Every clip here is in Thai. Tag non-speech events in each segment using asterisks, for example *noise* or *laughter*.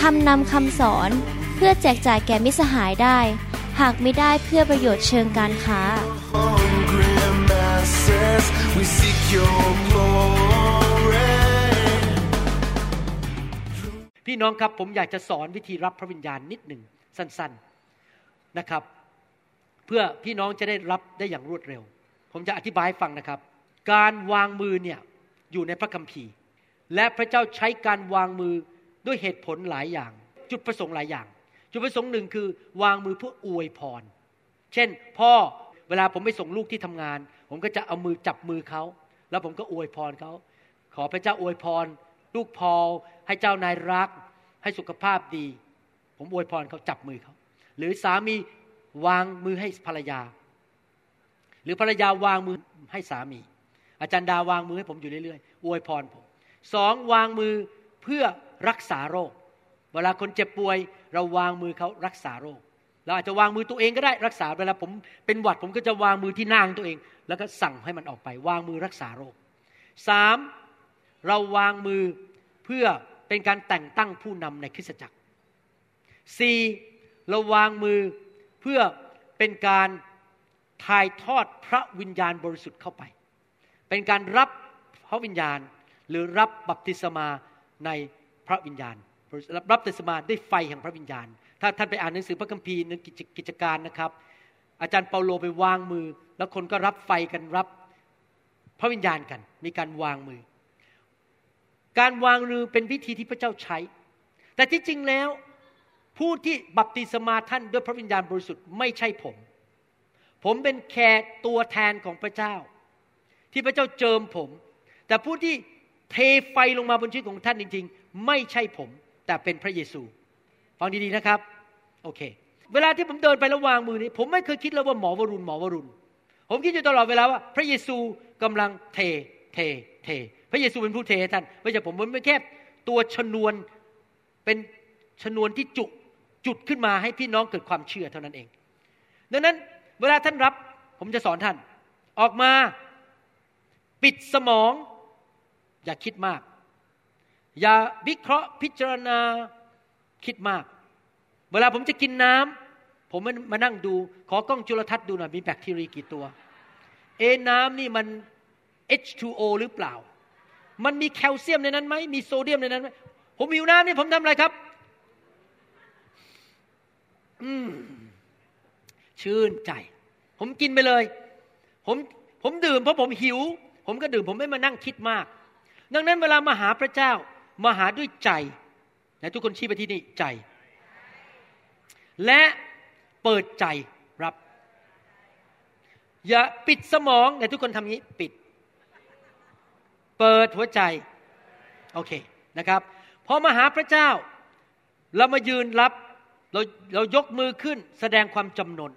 ทำนำคำสอนเพื่อแจกจ่ายแก่มิสหายได้ หากไม่ได้เพื่อประโยชน์เชิงการค้า We seek your glory. พี่น้องครับผมอยากจะสอนวิธีรับพระวิญญาณนิดหนึ่งสั้น ๆนะครับ เพื่อพี่น้องจะได้รับได้อย่างรวดเร็ว ผมจะอธิบายให้ฟังนะครับ การวางมือเนี่ยอยู่ในพระคัมภีร์ และพระเจ้าใช้การวางมือ ด้วยเหตุผลหลายอย่าง จุดประสงค์หลายอย่าง จุดประสงค์หนึ่งคือ วางมือเพื่ออวยพร เช่น พ่อเวลาผมไปส่งลูกที่ทำงาน ผมก็จะเอามือจับมือเขาแล้วผมก็อวยพรเขาขอพระเจ้าอวยพร ลูกพอลให้เจ้านายรัก ให้สุขภาพดี ผมอวยพรเขาจับมือเขาหรือสามีวางมือให้ภรรยา หรือภรรยาวางมือให้สามี อาจารย์ดาวางมือให้ผมอยู่เรื่อยๆอวยพรผมสองวางมือเพื่อ รักษาโรค เวลาคนเจ็บป่วย เราวางมือเขารักษาโรค เราอาจจะวางมือตัวเองก็ได้รักษาเวลาผมเป็นหวัดผมก็จะวางมือที่หน้าของตัวเอง แล้วก็สั่งให้มันออกไป วางมือรักษาโรคสามเราวางมือเพื่อเป็นการแต่งตั้งผู้นำในคริสตจักรสี่เราวางมือเพื่อเป็นการถ่ายทอดพระวิญญาณบริสุทธิ์เข้าไป เป็นการรับพระวิญญาณหรือรับบัพติศมาใน พระวิญญาณ รับบัพติศมาด้วยไฟแห่งพระวิญญาณ ถ้าท่านไปอ่านหนังสือพระคัมภีร์ในกิจการนะครับ อาจารย์เปาโลไปวางมือ แล้วคนก็รับไฟกันรับพระวิญญาณกัน มีการวางมือ การวางมือเป็นวิธีที่พระเจ้าใช้ แต่ที่จริงแล้วผู้ที่บัพติศมาท่านด้วยพระวิญญาณบริสุทธิ์ไม่ใช่ผม ผมเป็นแค่ตัวแทนของพระเจ้า ที่พระเจ้าเจิมผม แต่ผู้ที่เทไฟลงมาบนชีวิตของท่านจริงๆ ไม่ใช่ผม แต่เป็นพระเยซูฟังดีๆนะครับโอเค เวลาที่ผมเดินไประวางมือนี้ ผมไม่เคยคิดเลยว่าหมอวรุณหมอวรุณ ผมคิดอยู่ตลอดเวลาว่า พระเยซูกำลังเทเทเท พระเยซูเป็นผู้เทท่านไม่ใช่ผมผมไม่แค่ตัวชนวนเป็นชนวนที่จุจุดขึ้นมาให้พี่น้องเกิดความเชื่อเท่านั้นเอง ดังนั้นเวลาท่านรับผมจะสอนท่าน ออกมา ปิดสมอง อย่าคิดมาก อย่าวิเคราะห์พิจารณาคิดมาก เวลาผมจะกินน้ำผมมานั่งดู ขอกล้องจุลทรรศน์ดูหน่อยมีแบคทีเรียกี่ตัว เอน้ำนี่มัน H2O หรือเปล่า มันมีแคลเซียมในนั้นไหมมีโซเดียมในนั้นไหมผมหิวน้ำนี่ผมทำอะไรครับอืมชื่นใจ ผมกินไปเลย ผมผมดื่มเพราะผมหิว ผมก็ดื่มผมไม่มานั่งคิดมาก ดังนั้นเวลามาหาพระเจ้า มาหาด้วยใจนะทุกคนชี้ไปที่นี่ใจ และเปิดใจรับ อย่าปิดสมองแต่ทุกคนทำงี้ปิด เปิดหัวใจ โอเคนะครับพอมาหาพระเจ้า เรามายืนรับเราเรายกมือขึ้น แสดงความจำนน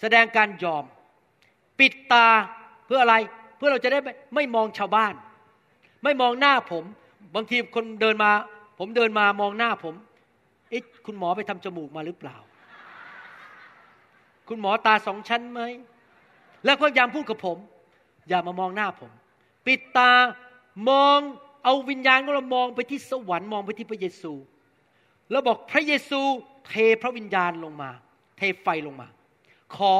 แสดงการยอม ปิดตาเพื่ออะไร เพื่อเราจะได้ไม่มองชาวบ้าน ไม่มองหน้าผม บางทีคนเดินมา ผมเดินมามองหน้าผมเอ๊ะคุณหมอไปทำจมูกมาหรือเปล่า คุณหมอตาสองชั้นไหม แล้วพยายามพูดกับผม อย่ามามองหน้าผม ปิดตามองเอาวิญญาณของเรามองไปที่สวรรค์มองไปที่พระเยซู แล้วบอกพระเยซูเทพระวิญญาณลงมา เทไฟลงมา ขอ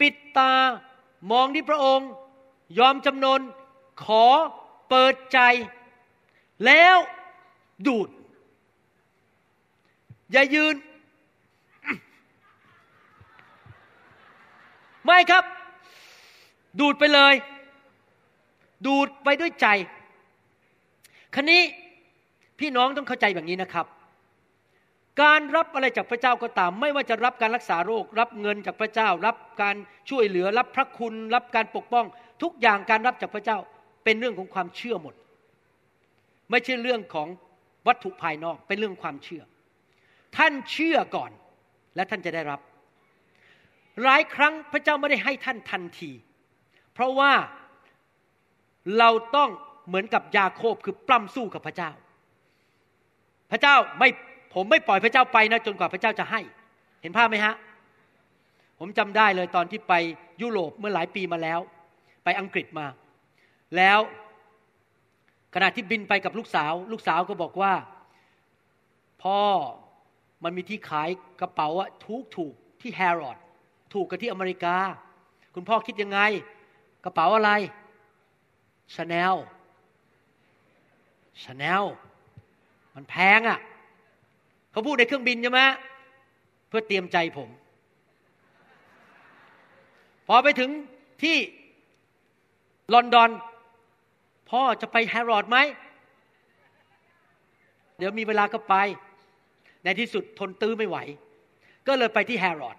ปิดตามองที่พระองค์ ยอมจำนนขอเปิดใจ แล้วดูด อย่ายืน ไม่ครับ ดูดไปเลย ดูดไปด้วยใจ คันนี้พี่น้องต้องเข้าใจแบบนี้นะครับ การรับอะไรจากพระเจ้าก็ตาม ไม่ว่าจะรับการรักษาโรค รับเงินจากพระเจ้า รับการช่วยเหลือ รับพระคุณ รับการปกป้อง ทุกอย่างการรับจากพระเจ้าเป็นเรื่องของความเชื่อหมด ไม่ใช่เรื่องของวัตถุภายนอกเป็นเรื่องความเชื่อ ท่านเชื่อก่อน และท่านจะได้รับ หลายครั้งพระเจ้าไม่ได้ให้ท่านทันที เพราะว่าเราต้องเหมือนกับยาโคบคือปล้ำสู้กับพระเจ้า พระเจ้าไม่ผมไม่ปล่อยพระเจ้าไปนะจนกว่าพระเจ้าจะให้ เห็นภาพไหมฮะ ผมจำได้เลยตอนที่ไปยุโรปเมื่อหลายปีมาแล้ว ไปอังกฤษมา แล้ว ขณะที่บินไปกับลูกสาว ลูกสาวก็บอกว่า พ่อมันมีที่ขายกระเป๋าอะถูกถูกที่แฮร์รอดถูกกับที่อเมริกา คุณพ่อคิดยังไง กระเป๋าอะไรChanel Chanel มันแพงอะ่ะเขาพูดในเครื่องบินใช่ไหมเพื่อเตรียมใจผม พอไปถึงที่ลอนดอน พ่อจะไปแฮร์รอดไหม เดี๋ยวมีเวลาก็ไป ในที่สุดทนตื้อไม่ไหว ก็เลยไปที่ Harrods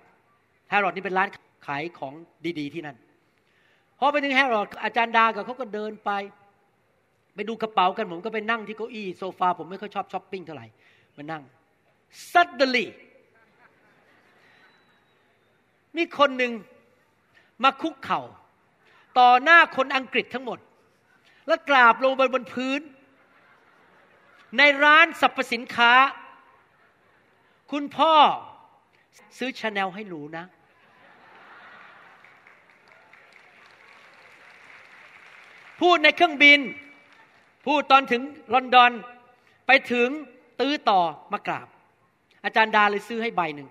Harrods นี่เป็นร้านขายของดีๆ ที่นั่น พอไปถึงแฮร์รอดอาจารย์ดากับเขาก็เดินไป ไปดูกระเป๋ากันผมก็ไปนั่งที่เก้าอี้โซฟาผมไม่ค่อยชอบช้อปปิ้งเท่าไหร่มานั่ง suddenly มีคนหนึ่งมาคุกเข่า ต่อหน้าคนอังกฤษทั้งหมด แล้วกราบลงไปบนพื้น ในร้านสรรพสินค้า คุณพ่อซื้อชาแนลให้หนูนะ พูดในเครื่องบิน พูดตอนถึงลอนดอน ไปถึงตื้อต่อมากราบ อาจารย์ดาเลยซื้อให้ใบหนึ่ง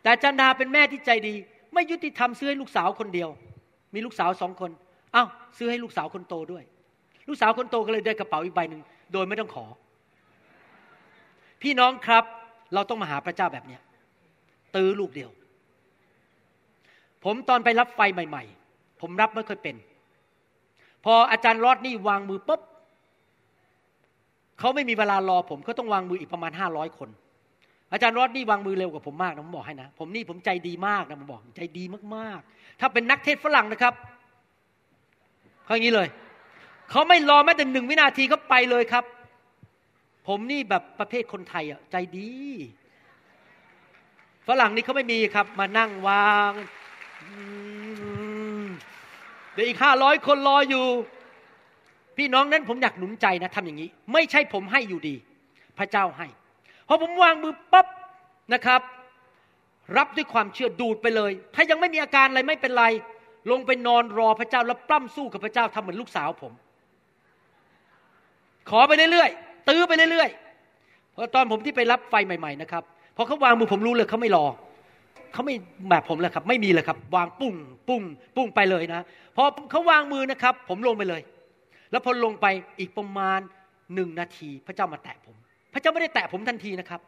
แต่อาจารย์ดาเป็นแม่ที่ใจดี ไม่ยุติธรรมซื้อให้ลูกสาวคนเดียว มีลูกสาวสองคนเอา้าซื้อให้ลูกสาวคนโตด้วย ลูกสาวคนโตก็เลยได้กระเป๋าอีกใบหนึ่งโดยไม่ต้องขอ พี่น้องครับเราต้องมาหาพระเจ้าแบบเนี้ยตื้อลูกเดียว ผมตอนไปรับไฟใหม่ ๆ ผมรับไม่เคยเป็น พออาจารย์รอดนี่วางมือปุ๊บเขาไม่มีเวลารอผมเขาต้องวางมืออีกประมาณห้าร้อยคน อาจารย์รอดนี่วางมือเร็วกว่าผมมากนะผมบอกให้นะ ผมนี่ผมใจดีมากนะผมบอกใจดีมากๆ ถ้าเป็นนักเทศฝรั่งนะครับเขาอย่างนี้เลย เขาไม่รอแม้แต่หนึ่งวินาทีเขาไปเลยครับ ผมนี่แบบประเภทคนไทยอะใจดีฝรั่งนี่เขาไม่มีครับ มานั่งวางเดี๋ยวอีกห้าร้อยคนรออยู่ พี่น้องนั้นผมอยากหนุนใจนะทำอย่างนี้ ไม่ใช่ผมให้อยู่ดี พระเจ้าให้พอผมวางมือปั๊บนะครับ รับด้วยความเชื่อดูดไปเลย ถ้ายังไม่มีอาการอะไรไม่เป็นไร ลงไปนอนรอพระเจ้าแล้วปล้ำสู้กับพระเจ้าทำเหมือนลูกสาวผม ขอไปเรื่อยๆตื้อไปเรื่อยๆเพราะตอนผมที่ไปรับไฟใหม่ ๆ นะครับพอเขาวางมือผมรู้เลยเขาไม่รอเขาไม่แบบผมเลยครับ ไม่มีเลยครับ วางปุ้งปุ้งปุ้งไปเลยนะพอเขาวางมือนะครับ ผมลงไปเลย แล้วพอลงไปอีกประมาณหนึ่งนาที พระเจ้ามาแตะผม พระเจ้าไม่ได้แตะผมทันทีนะครับ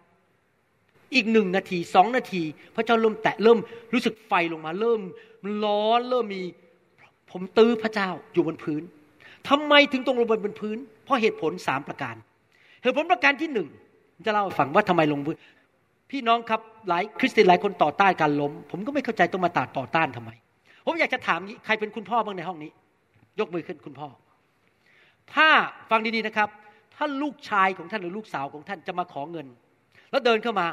อีกหนึ่งนาทีสองนาที พระเจ้าเริ่มแตะเริ่มรู้สึกไฟลงมา เริ่มร้อนเริ่มมี ผมตื้อพระเจ้าอยู่บนพื้น ทำไมถึงตรงลงบนพื้น เพราะเหตุผลสามประการ เหตุผลประการที่หนึ่งจะเล่าให้ฟังว่าทำไมลงพื้น พี่น้องครับหลายคริสเตียนหลายคนต่อต้านการล้ม ผมก็ไม่เข้าใจต้องมาตาต่อต้านทำไม ผมอยากจะถามใครเป็นคุณพ่อบ้างในห้องนี้ ยกมือขึ้นคุณพ่อ ถ้าฟังดีๆนะครับ ถ้าลูกชายของท่านหรือลูกสาวของท่านจะมาขอเงิน แล้วเดินเข้ามา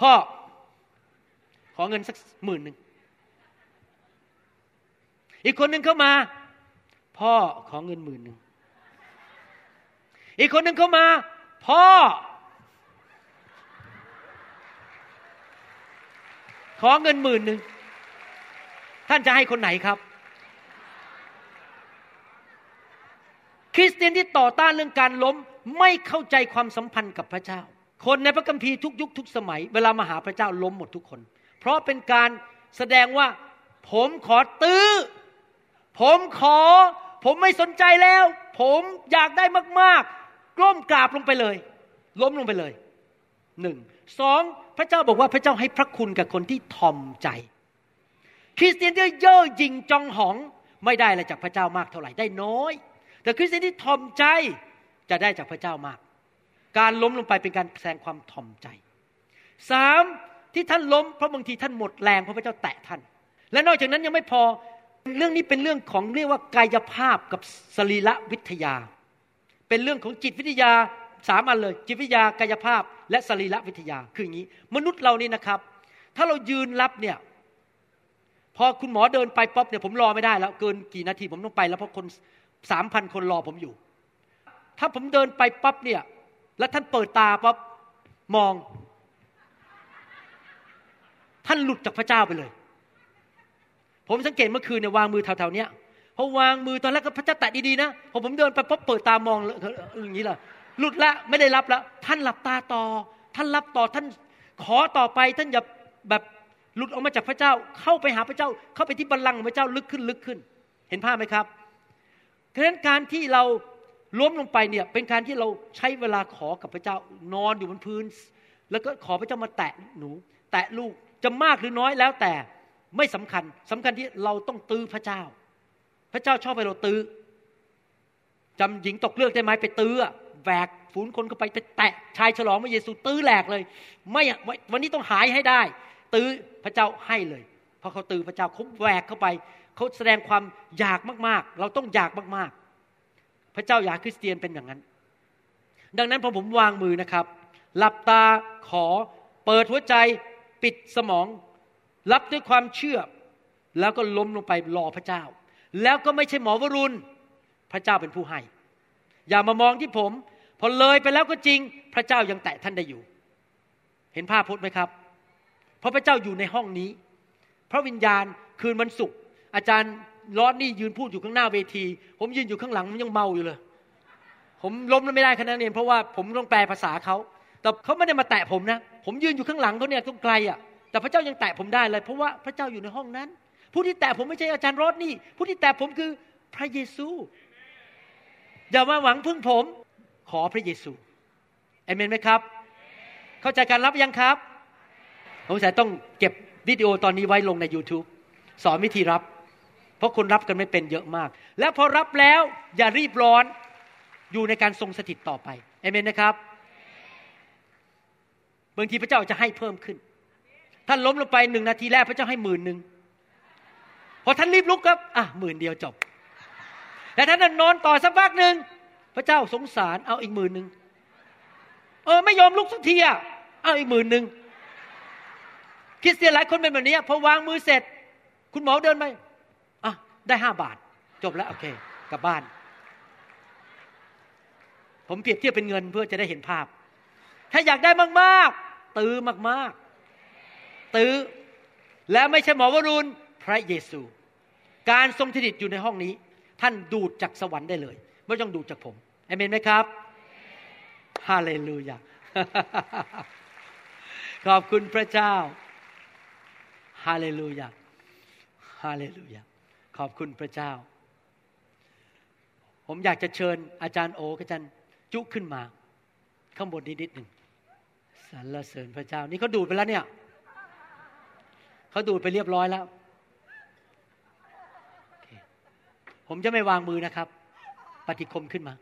พ่อขอเงินสักหมื่นหนึ่งอีกคนหนึ่งเข้ามา พ่อขอเงินหมื่นหนึ่งอีกคนหนึ่งเข้ามา พ่อ ขอเงินหมื่นหนึ่งท่านจะให้คนไหนครับ คริสเตียนที่ต่อต้านเรื่องการล้มไม่เข้าใจความสัมพันธ์กับพระเจ้า คนในพระคัมภีร์ทุกยุคทุกสมัย เวลามาหาพระเจ้าล้มหมดทุกคน เพราะเป็นการแสดงว่า ผมขอตื้อ ผมขอ ผมไม่สนใจแล้ว ผมอยากได้มากๆ กล้มกราบลงไปเลย ล้มลงไปเลยหนึ่งสองพระเจ้าบอกว่าพระเจ้าให้พระคุณกับคนที่ทอมใจ คริสเตียนที่เย่อหยิ่งจองหองไม่ได้อะไรจากพระเจ้ามากเท่าไหร่ได้น้อย แต่คริสเตียนที่ทอมใจจะได้จากพระเจ้ามาก การล้มลงไปเป็นการแสดงความทอมใจสามที่ท่านล้มเพราะบางทีท่านหมดแรงเพราะพระเจ้าแตะท่าน และนอกจากนั้นยังไม่พอ เรื่องนี้เป็นเรื่องของเรียกว่ากายภาพกับสรีระวิทยา เป็นเรื่องของจิตวิทยาสามอันเลย จิตวิทยากายภาพ และสรีรวิทยาคืออย่างนี้ มนุษย์เรานี่นะครับ ถ้าเรายืนรับเนี่ยพอคุณหมอเดินไปป๊อบเนี่ยผมรอไม่ได้แล้ว เกินกี่นาทีผมต้องไปแล้วเพราะคนสามพันคนรอผมอยู่ ถ้าผมเดินไปปั๊บเนี่ย แล้วท่านเปิดตาปั๊บมอง ท่านหลุดจากพระเจ้าไปเลย ผมสังเกตเมื่อคืนเนี่ยวางมือแถวๆเนี้ยพอวางมือตอนแรกก็พระเจ้าแตะดีๆนะพอผมเดินไปปั๊บเปิดตามองอย่างนี้ล่ะหลุดละไม่ได้รับแล้วท่านหลับตาต่อ ท่านรับต่อท่านขอต่อไปท่านอย่าแบบหลุดออกมาจากพระเจ้า เข้าไปหาพระเจ้า เข้าไปที่บัลลังก์ของพระเจ้าลึกขึ้นลึกขึ้น เห็นภาพไหมครับเพราะฉะนั้นการที่เราล้มลงไปเนี่ยเป็นการที่เราใช้เวลาขอกับพระเจ้านอนอยู่บนพื้น แล้วก็ขอพระเจ้ามาแตะหนู แตะลูกจะมากหรือน้อยแล้วแต่ ไม่สำคัญสำคัญที่เราต้องตื้อพระเจ้า พระเจ้าชอบให้เราตื้อจำหญิงตกเลือกได้ไหมไปตื้อแหวกฝูนคนก็ไปไปแตะชายฉลองพระเยซูตื้อแหลกเลย ไม่วันนี้ต้องหายให้ได้ ตื้อพระเจ้าให้เลยเพราะเขาตื้อพระเจ้าเขาแหวกเข้าไปเขาแสดงความอยากมากๆ เราต้องอยากมากๆ พระเจ้าอยากคริสเตียนเป็นอย่างนั้น ดังนั้นพอผมวางมือนะครับ หลับตาขอเปิดหัวใจปิดสมอง รับด้วยความเชื่อ แล้วก็ล้มลงไปรอพระเจ้า แล้วก็ไม่ใช่หมอวรุณ พระเจ้าเป็นผู้ให้ อย่ามามองที่ผม พอเลยไปแล้วก็จริง พระเจ้ายังแตะท่านได้อยู่ เห็นภาพพุทธไหมครับ เพราะพระเจ้าอยู่ในห้องนี้ พระวิญญาณคืนวันศุกร์อาจารย์ร้อนนี่ยืนพูดอยู่ข้างหน้าเวที ผมยืนอยู่ข้างหลังผมยังเมาอยู่เลย ผมล้มแล้วไม่ได้ขนาดนี้เพราะว่าผมต้องแปลภาษาเขาแต่เขาไม่ได้มาแตะผมนะ ผมยืนอยู่ข้างหลังเขาเนี่ยต้องไกลอะ แต่พระเจ้ายังแตะผมได้เลย เพราะว่าพระเจ้าอยู่ในห้องนั้น ผู้ที่แตะผมไม่ใช่อาจารย์รอดนี่ ผู้ที่แตะผมคือพระเยซู อย่ามาหวังพึ่งผม ขอพระเยซูเอเมนไหมครับ เข้าใจการรับยังครับผมจะต้องเก็บวิดีโอตอนนี้ไว้ลงใน YouTube สอนวิธีรับ เพราะคนรับกันไม่เป็นเยอะมาก แล้วพอรับแล้วอย่ารีบร้อนอยู่ในการทรงสถิตต่อไปเอเมนนะครับบางทีพระเจ้าจะให้เพิ่มขึ้น ท่านล้มลงไปหนึ่งนาทีแรกพระเจ้าให้หมื่นหนึ่งพอท่านรีบลุกครับอะหมื่นเดียวจบแต่ท่านนอนต่อสักพักหนึ่งพระเจ้าสงสารเอาอีกหมื่นหนึ่งเออไม่ยอมลุกสักทีอะเอาอีกหมื่นหนึ่งคริสเตียนหลายคนเป็นแบบนี้พอวางมือเสร็จ คุณหมอเดินไปอะได้ห้าบาท จบแล้วโอเคกลับบ้าน ผมเปรียบเทียบเป็นเงินเพื่อจะได้เห็นภาพ ถ้าอยากได้มากๆตื้อมากๆ ตื้อ แล้วไม่ใช่หมอวรุณพระเยซู การทรงสถิตอยู่ในห้องนี้ ท่านดูดจากสวรรค์ได้เลย ไม่ต้องดูดจากผมเอเมนไหมครับฮาเลลูยาขอบคุณพระเจ้าฮาเลลูยาฮาเลลูยาขอบคุณพระเจ้า ผมอยากจะเชิญอาจารย์โออาจารย์จุขึ้นมา ข้างบนนิดนิดหนึ่งสรรเสริญพระเจ้า นี่เขาดูดไปแล้วเนี่ย เขาดูดไปเรียบร้อยแล้ว ผมจะไม่วางมือนะครับ ปฏิคมขึ้นมา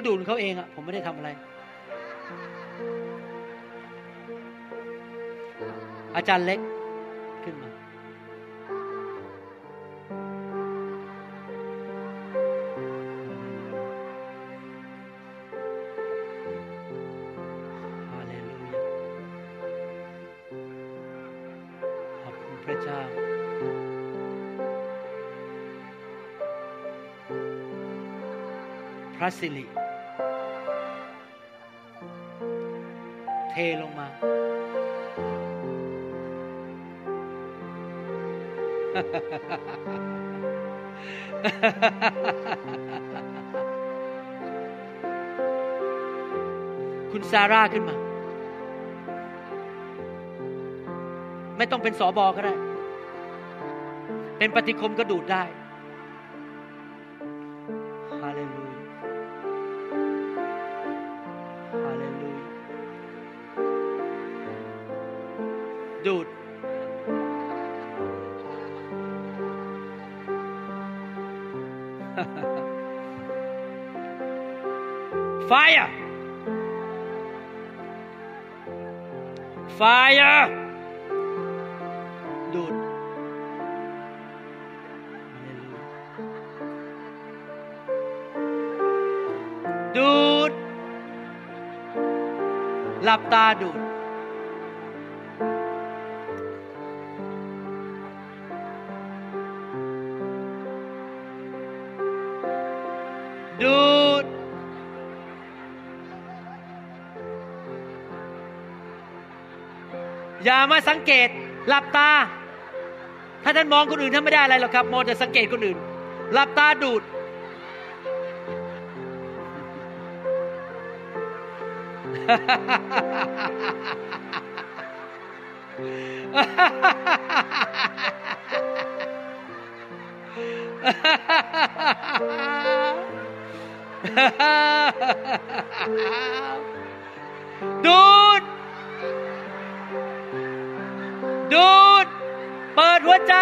เขาดูดเขาเองอะผมไม่ได้ทำอะไร อาจารย์เล็กขึ้นมาฮาเลลูยาขอบคุณพระเจ้าพระสิริ ลงมา คุณซาร่าขึ้นมา ไม่ต้องเป็นสอบอก็ได้ เป็นปฏิคมก็ดูดได้ ดูด ดูด อย่ามาสังเกตหลับตา ถ้าท่านมองคนอื่นท่านไม่ได้อะไรหรอกครับ มองแต่สังเกตคนอื่น หลับตาดูด ดูด ดูด เปิดหัวใจ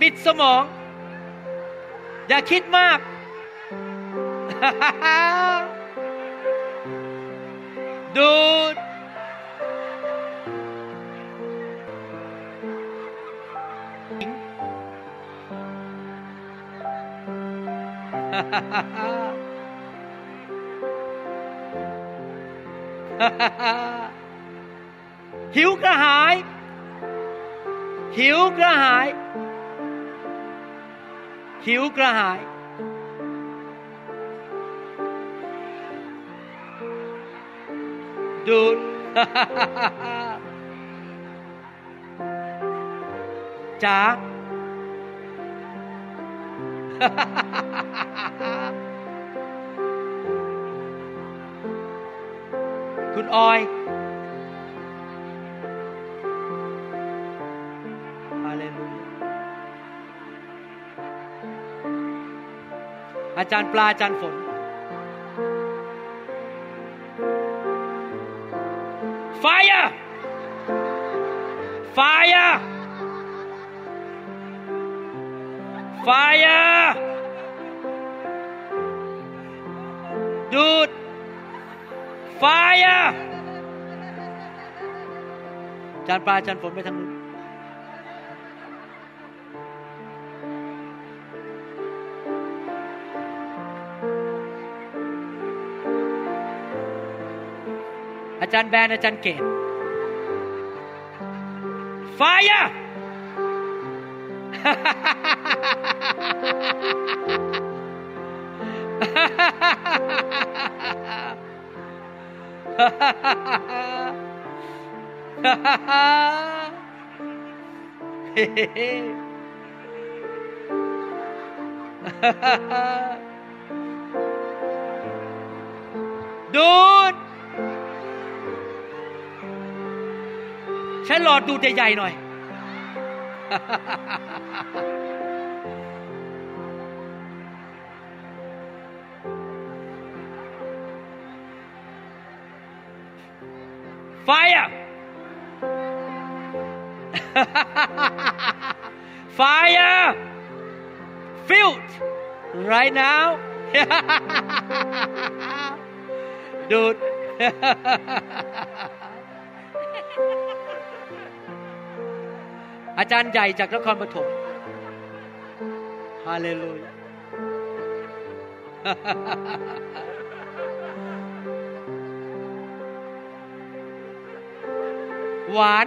ปิดสมอง อย่าคิดมาก ดูดหิวกระหาย ดูดจ๋าคุณออยฮาเลลูยาอาจารย์ปลาอาจารย์ฝน จานปลาจานฝนไปทางนู้นอาจารย์แบนอาจารย์เกต Fire! ดู ดใช้หลอดดูดใหญ่ๆหน่อย Fire! Fire! Filled right now. ดูดอาจารย์ใหญ่จากนครปฐมฮาเลลูย์หวาน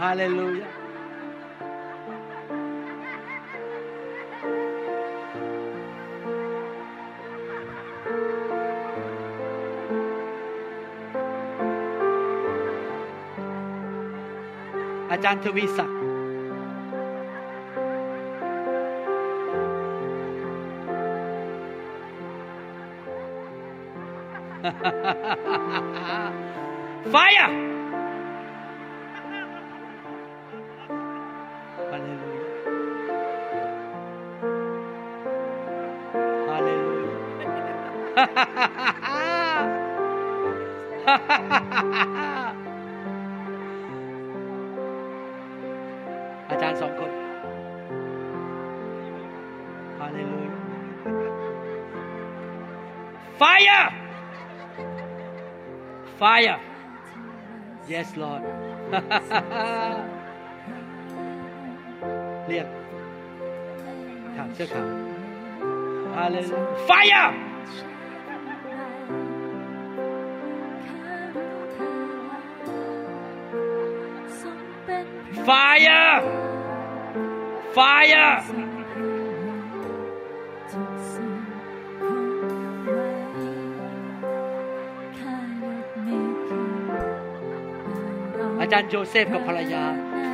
Hallelujah. อาจารย์ทวีศักดิ์ไฟอะ Yes, Lord. เรียกขาวเสื้อขาว Hallelujah. Fire! Fire! อารย์โจเซฟกับภรรยา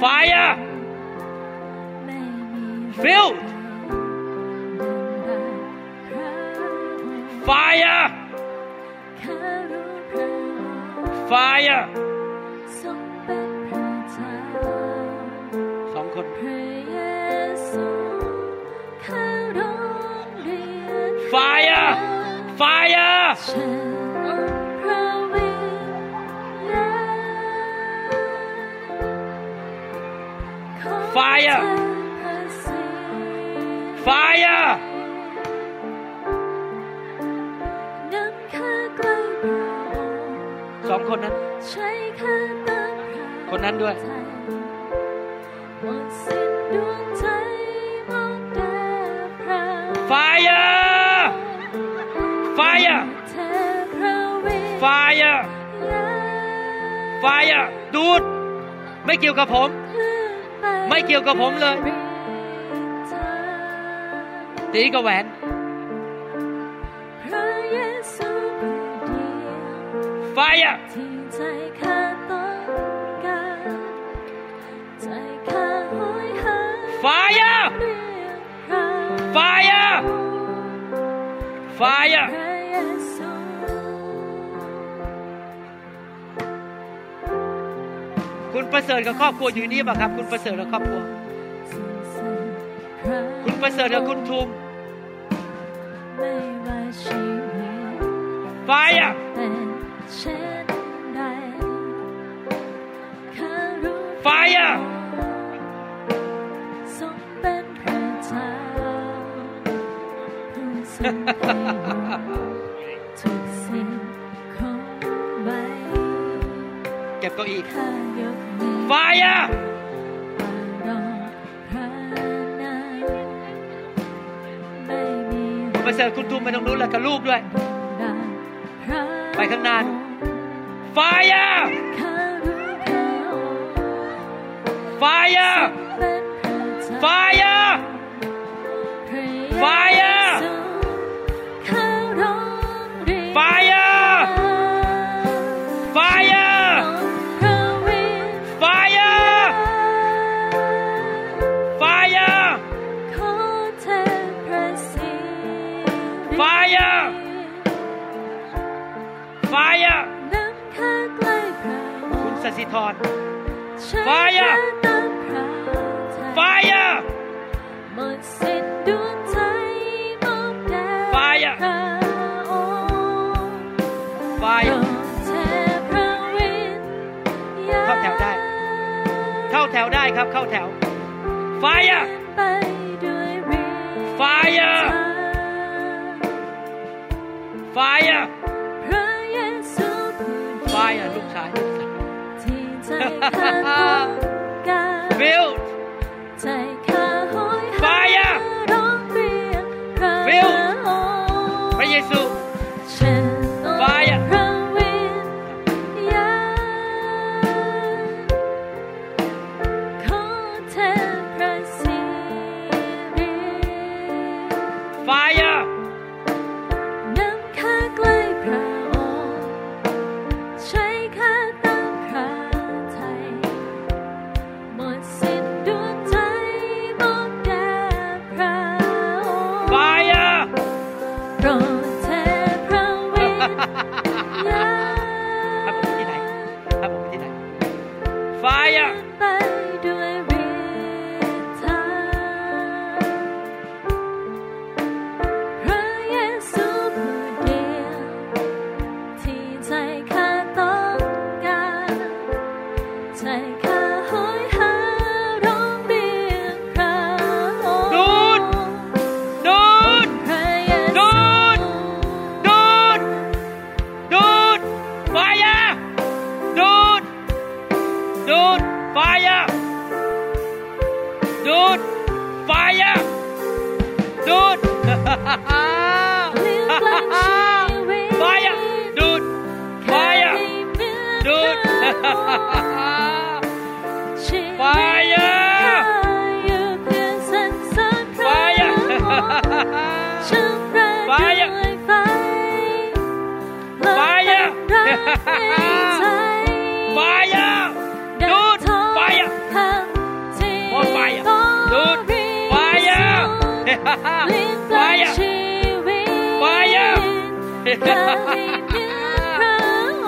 Fire! Filled! Fire! Fire! สองคน Fire! Fire! Fire! คนนั้นด้วย Fire! Fire! Fire! Fire! ดูด ไม่เกี่ยวกับผม ไม่เกี่ยวกับผมเลยตีกับแหวน Fire! พระคุณประเสริฐกับครอบครัวอยู่นี่ป่ะครับ คุณประเสริฐกับครอบครัว คุณประเสริฐกับคุณทุมไม่ว่าชีวิต Fire! เก็บเก้าอี้ข้ายกมือ Fire! รอพระนามไม่มีคุณประเสริฐคุณทุมไปตรงนู้นแล้วกับลูกด้วยรักพระไปข้างหน้า Fire! ข้ารู้พระองค์ Fire! เป็นพระเจ้า Fire! พระเย Fire สสิธรใช้ Fire พระนามพระทัย Fire! หมดสิ้นดวงใจมอบแด่ Fire พระองค์ Fire โปรดเทพระวิญญาณเข้าแถวได้ เข้าแถวได้ครับเข้าแถว Fire! ใจข้าต้องการ Build ใจ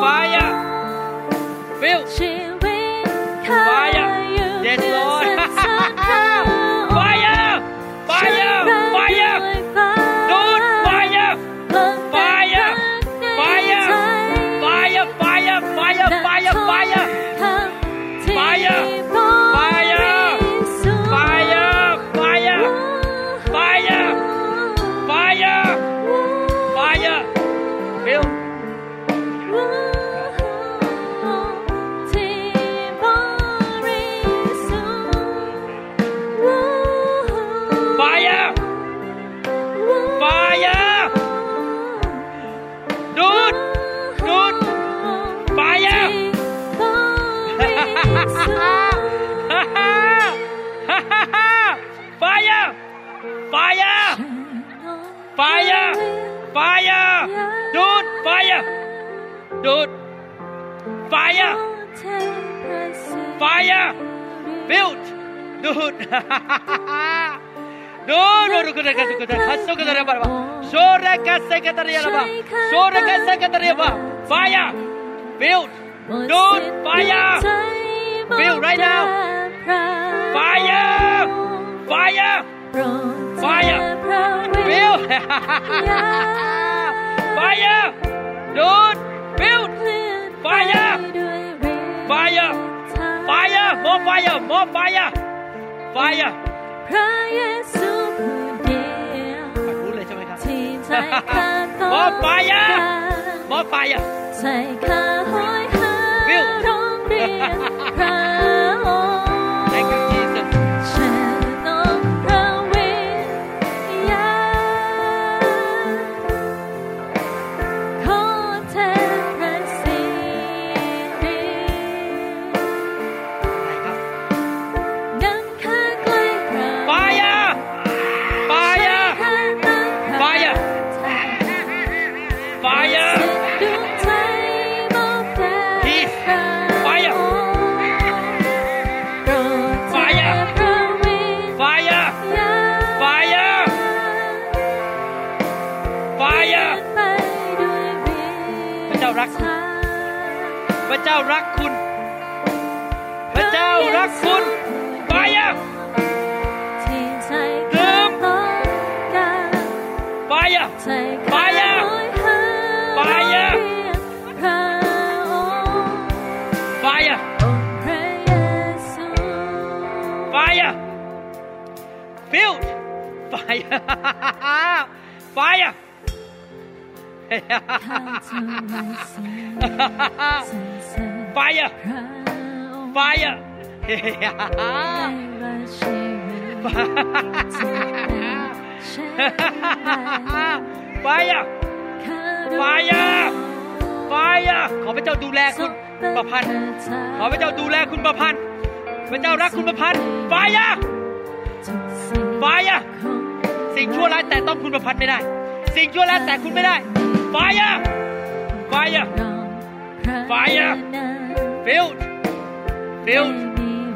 fire feel Fire. Yes, Lord. Fire! Fire! Build! Dude! Dono rukuna kasukuta hasso kadara barba shora kasse kadariya barba shora kasse kadariya barba fire. Build. Don't fire. Build right now. Fire. Fire. Fire. Build. *laughs* Fire. Don't fire fire fire more fire more fire fire พระเยซูผู้เดียวฝั่งนู้นเลยใช่ไหมครับที่ใจข้าต้อง more fire การ more fire ใจข้าหอยหา Bill โรงเรียน ไฟอะไฟอะไฟยะขอพระเจ้าดูแลคุณประพันธ์ขอพระเจ้าดูแลคุณประพันธ์พระเจ้ารักคุณประพันธ์ไฟอะไฟยะสิ่งชั่วร้ายแต่ต้องคุณประพันธ์ไม่ได้ สิ่งชั่วร้ายแต่คุณไม่ได้ไฟอะไฟอะไฟอะ filled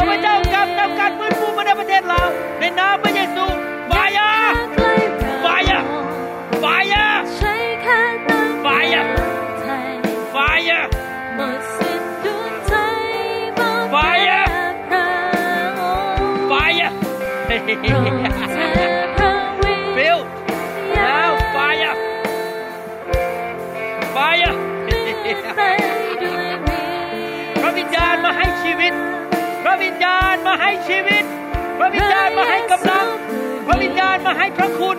ข้าพเจ้ากำนำการฟื้นฟูประเทศเราในนามพระเยซูฟายาฟายาฟายาฟายาฟายาฟายาฟายาฟิลแล้วฟายาฟายาพระวิญญาณมาให้ชีวิต ระวิญญาณมาให้ชีวิต พระวิญญาณมาให้กำลัง พระวิญญาณมาให้พระคุณ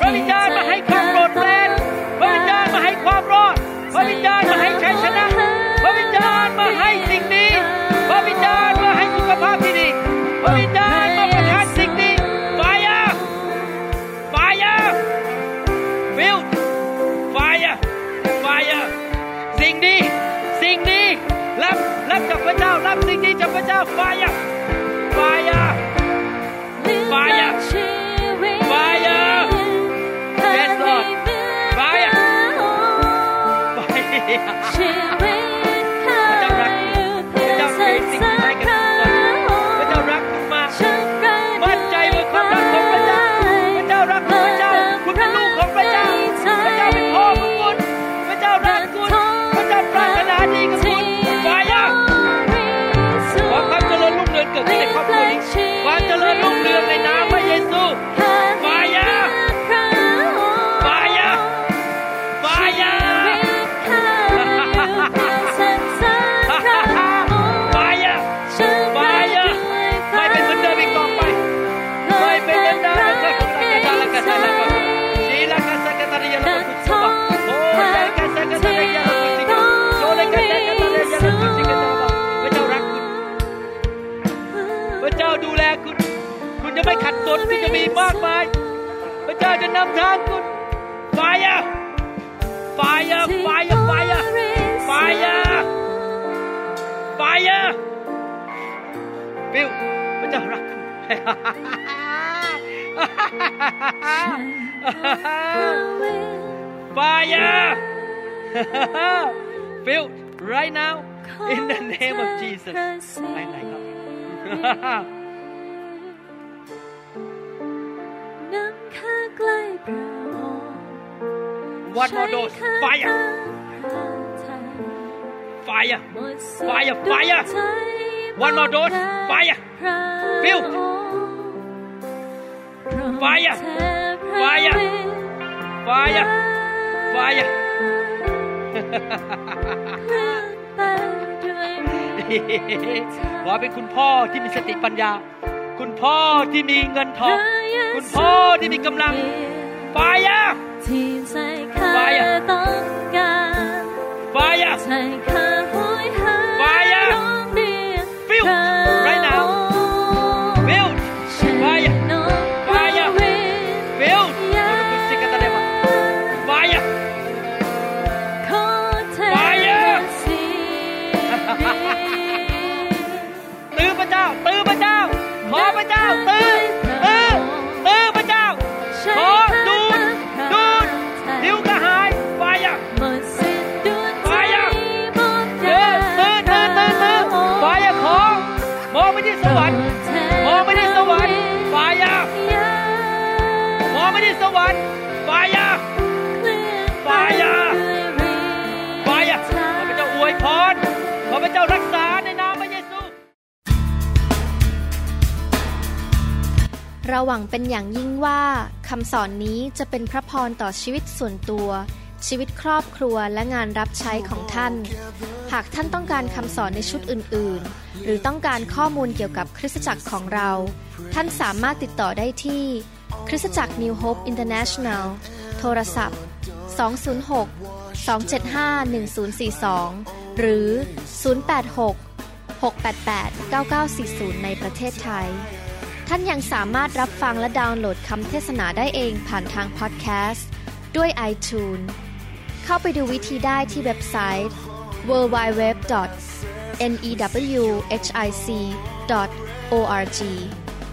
พระวิญญาณมาให้ความโปรดแปรนพระวิญญาณมาให้ความรอด พระวิญญาณมาให้ชัยชนะ รับรับจากพระเจ้า รับสิ่งดีจากพระเจ้าไฟอะไฟอะ Fire Fire Yes Lord Fire ไฟอะชีวิตข้ มีมากมายพระเจ้าจะนำทางคุณไฟอะไฟอะไฟอะไฟอะไฟอะไฟอะฟิวพระเจ้ารักคุณไฟอะ Fill right now in the name of Jesus ไปไหนครับ ใกล้พระองค์ One more dose ใช้ Fire ข้าพระทัย Fire หมดสิ้น Fire ดวง Fire ใจ One more dose Fire พระ Fill องค์โปรด Fire เทพระ Fire วิญ Fire Fire ไปด้วยวิญขอเป็นคุณพ่อที่มีสติปัญญา คุณพ่อที่มีเงินทอง คุณพ่อที่มีกำลัง Fire ที่ใจข้า Fire ต้องการ Fire ใจข้าโหยหา Fire ร้องเรียก Fill พระ right now องค์ Build ฉัน Fire นกพระ Fire วิญ Build ญาณ Fire ขอเท Fire สีดีตื้อพระเจ้าตื้อพระเจ้าขอพระเจ้าตื้อ ที่สวรรค์ไฟอะไฟอะไฟอะขอพระเจ้าอวยพร ขอพระเจ้ารักษาในนามพระเยซู เราหวังเป็นอย่างยิ่งว่าคำสอนนี้จะเป็นพระพรต่อชีวิตส่วนตัว ชีวิตครอบครัวและงานรับใช้ของท่าน หากท่านต้องการคำสอนในชุดอื่น ๆ หรือต้องการข้อมูลเกี่ยวกับคริสตจักรของเรา ท่านสามารถติดต่อได้ที่ คริสตจักร New Hope International โทรศัพท์ 206 275 1042 หรือ 086 688 9940 ในประเทศไทย ท่านยังสามารถรับฟังและดาวน์โหลดคำเทศนาได้เองผ่านทางพอดแคสต์ด้วย iTunes เข้าไปดูวิธีได้ที่เว็บไซต์ www.newhic.org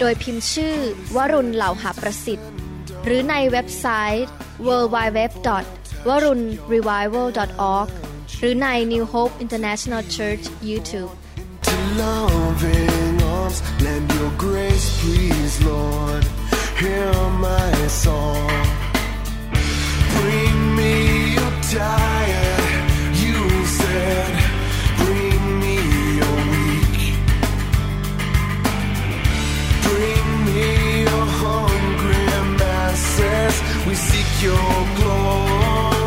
โดยพิมพ์ชื่อ วรุณเหล่าหาประสิทธิ์ หรือในเว็บไซต์ www.warunrevival.org หรือใน New Hope International Church YouTube to loving arms. Lend your grace, please, Lord. Hear my song. Bring me your tide. We seek your glory.